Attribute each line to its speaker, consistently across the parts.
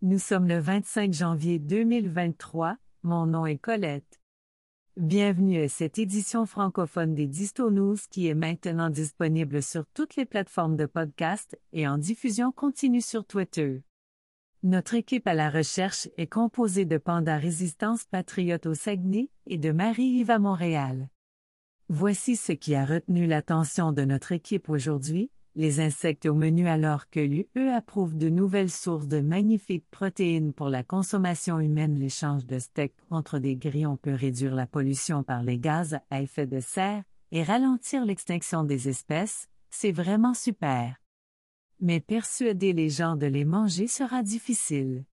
Speaker 1: Nous sommes le 25 janvier 2023, mon nom est Colette. Bienvenue à cette édition francophone des Disto News qui est maintenant disponible sur toutes les plateformes de podcast et en diffusion continue sur Twitter. Notre équipe à la recherche est composée de Panda Résistance Patriote au Saguenay et de Marie-Yves à Montréal. Voici ce qui a retenu l'attention de notre équipe aujourd'hui, les insectes au menu alors que l'UE approuve de nouvelles sources de magnifiques protéines pour la consommation humaine. L'échange de steaks contre des grillons peut réduire la pollution par les gaz à effet de serre et ralentir l'extinction des espèces, c'est vraiment super. Mais persuader les gens de les manger sera difficile.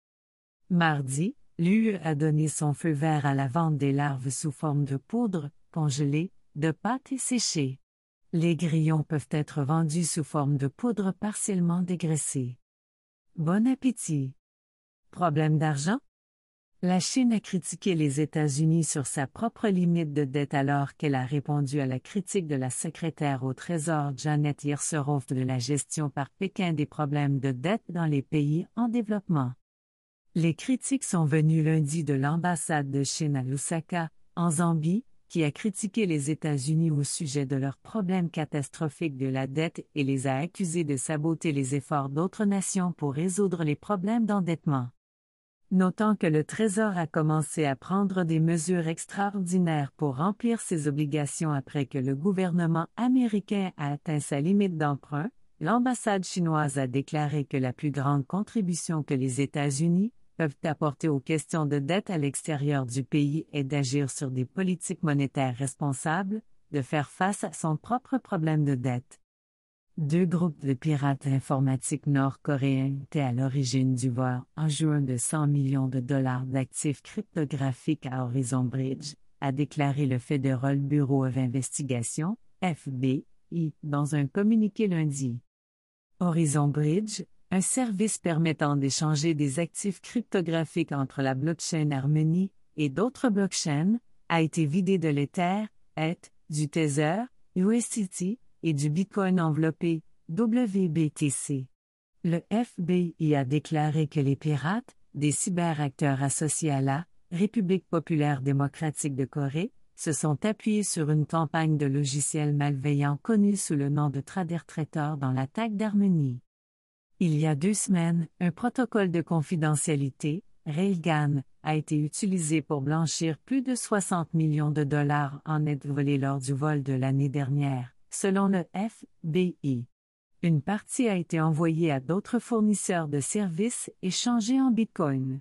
Speaker 1: Mardi, l'UE a donné son feu vert à la vente des larves sous forme de poudre, congelée, de pâte et séchée. Les grillons peuvent être vendus sous forme de poudre partiellement dégraissée. Bon appétit. Problème d'argent? La Chine a critiqué les États-Unis sur sa propre limite de dette alors qu'elle a répondu à la critique de la secrétaire au Trésor Janet Yerseroff de la gestion par Pékin des problèmes de dette dans les pays en développement. Les critiques sont venues lundi de l'ambassade de Chine à Lusaka, en Zambie, qui a critiqué les États-Unis au sujet de leurs problèmes catastrophiques de la dette et les a accusés de saboter les efforts d'autres nations pour résoudre les problèmes d'endettement. Notant que le Trésor a commencé à prendre des mesures extraordinaires pour remplir ses obligations après que le gouvernement américain a atteint sa limite d'emprunt, l'ambassade chinoise a déclaré que la plus grande contribution que les États-Unis, peuvent apporter aux questions de dette à l'extérieur du pays et d'agir sur des politiques monétaires responsables, de faire face à son propre problème de dette. Deux groupes de pirates informatiques nord-coréens étaient à l'origine du vol en juin de 100 millions de dollars d'actifs cryptographiques à Horizon Bridge, a déclaré le Federal Bureau of Investigation, FBI, dans un communiqué lundi. Horizon Bridge, un service permettant d'échanger des actifs cryptographiques entre la blockchain Harmony et d'autres blockchains, a été vidé de l'Ether, ETH, du Tether, et du Bitcoin enveloppé, WBTC. Le FBI a déclaré que les pirates, des cyberacteurs associés à la République populaire démocratique de Corée, se sont appuyés sur une campagne de logiciels malveillants connue sous le nom de Trader dans l'attaque d'Harmony. Il y a deux semaines, un protocole de confidentialité, Railgun, a été utilisé pour blanchir plus de 60 millions de dollars en aide volée lors du vol de l'année dernière, selon le FBI. Une partie a été envoyée à d'autres fournisseurs de services échangés en Bitcoin.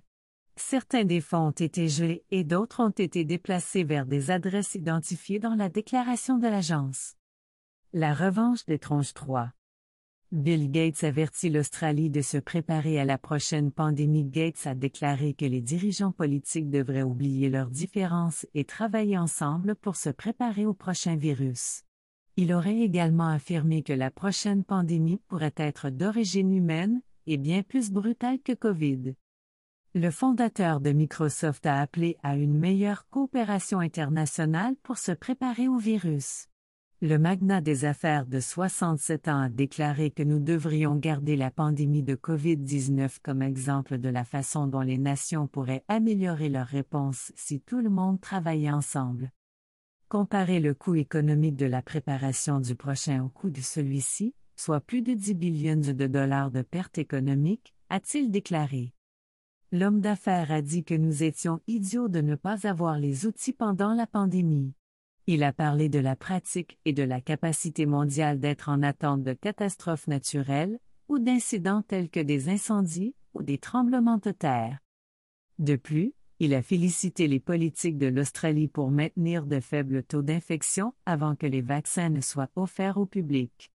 Speaker 1: Certains des fonds ont été gelés et d'autres ont été déplacés vers des adresses identifiées dans la déclaration de l'agence. La revanche des tronches 3. Bill Gates avertit l'Australie de se préparer à la prochaine pandémie. Gates a déclaré que les dirigeants politiques devraient oublier leurs différences et travailler ensemble pour se préparer au prochain virus. Il aurait également affirmé que la prochaine pandémie pourrait être d'origine humaine et bien plus brutale que Covid. Le fondateur de Microsoft a appelé à une meilleure coopération internationale pour se préparer au virus. Le magnat des affaires de 67 ans a déclaré que nous devrions garder la pandémie de COVID-19 comme exemple de la façon dont les nations pourraient améliorer leur réponse si tout le monde travaillait ensemble. Comparer le coût économique de la préparation du prochain au coût de celui-ci, soit plus de 10 billions de dollars de pertes économiques, a-t-il déclaré. L'homme d'affaires a dit que nous étions idiots de ne pas avoir les outils pendant la pandémie. Il a parlé de la pratique et de la capacité mondiale d'être en attente de catastrophes naturelles ou d'incidents tels que des incendies ou des tremblements de terre. De plus, il a félicité les politiques de l'Australie pour maintenir de faibles taux d'infection avant que les vaccins ne soient offerts au public.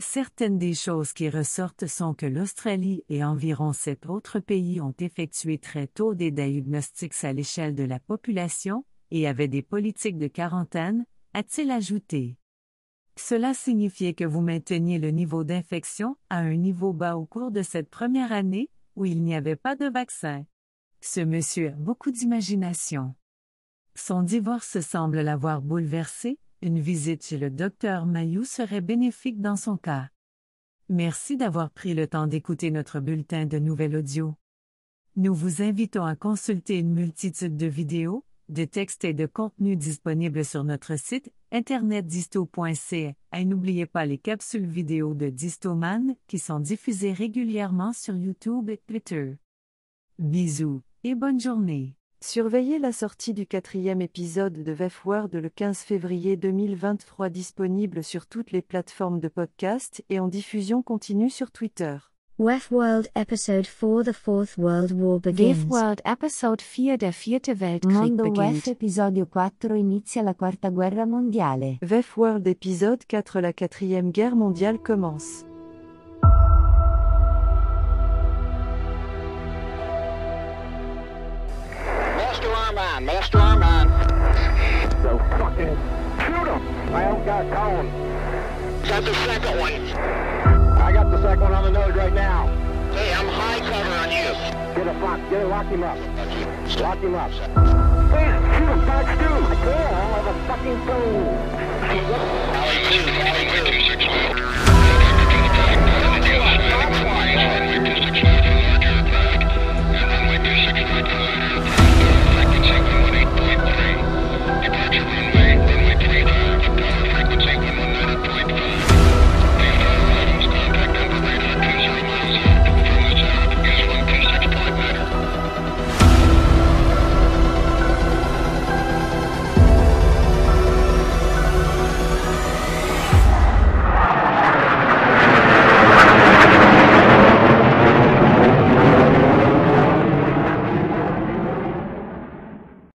Speaker 1: Certaines des choses qui ressortent sont que l'Australie et environ sept autres pays ont effectué très tôt des diagnostics à l'échelle de la population et avait des politiques de quarantaine, a-t-il ajouté. Cela signifiait que vous mainteniez le niveau d'infection à un niveau bas au cours de cette première année, où il n'y avait pas de vaccin. Ce monsieur a beaucoup d'imagination. Son divorce semble l'avoir bouleversé, une visite chez le docteur Mayou serait bénéfique dans son cas. Merci d'avoir pris le temps d'écouter notre bulletin de nouvelles audio. Nous vous invitons à consulter une multitude de vidéos, de textes et de contenus disponibles sur notre site internet disto.ca et n'oubliez pas les capsules vidéo de Distoman qui sont diffusées régulièrement sur YouTube et Twitter. Bisous et bonne journée.
Speaker 2: Surveillez la sortie du quatrième épisode de VEF World le 15 février 2023 disponible sur toutes les plateformes de podcast et en diffusion continue sur Twitter.
Speaker 3: WEF World Episode 4 The Fourth World War begins.
Speaker 4: Wave World Episode 4 Der vierte Weltkrieg
Speaker 5: Mondo WEF
Speaker 4: beginnt.
Speaker 5: episodio 4 inizia la quarta guerra mondiale.
Speaker 2: VEF World épisode 4 La quatrième guerre mondiale commence.
Speaker 6: Master arm on, master arm on.
Speaker 7: So fucking shoot him! I haven't got a cone.
Speaker 6: Got the second one.
Speaker 7: I got the second one get
Speaker 6: him, lock him up. Lock him
Speaker 7: up. Please, shoot him, Dodge I can't, I'm have a fucking phone. Alley 2, Alley 2.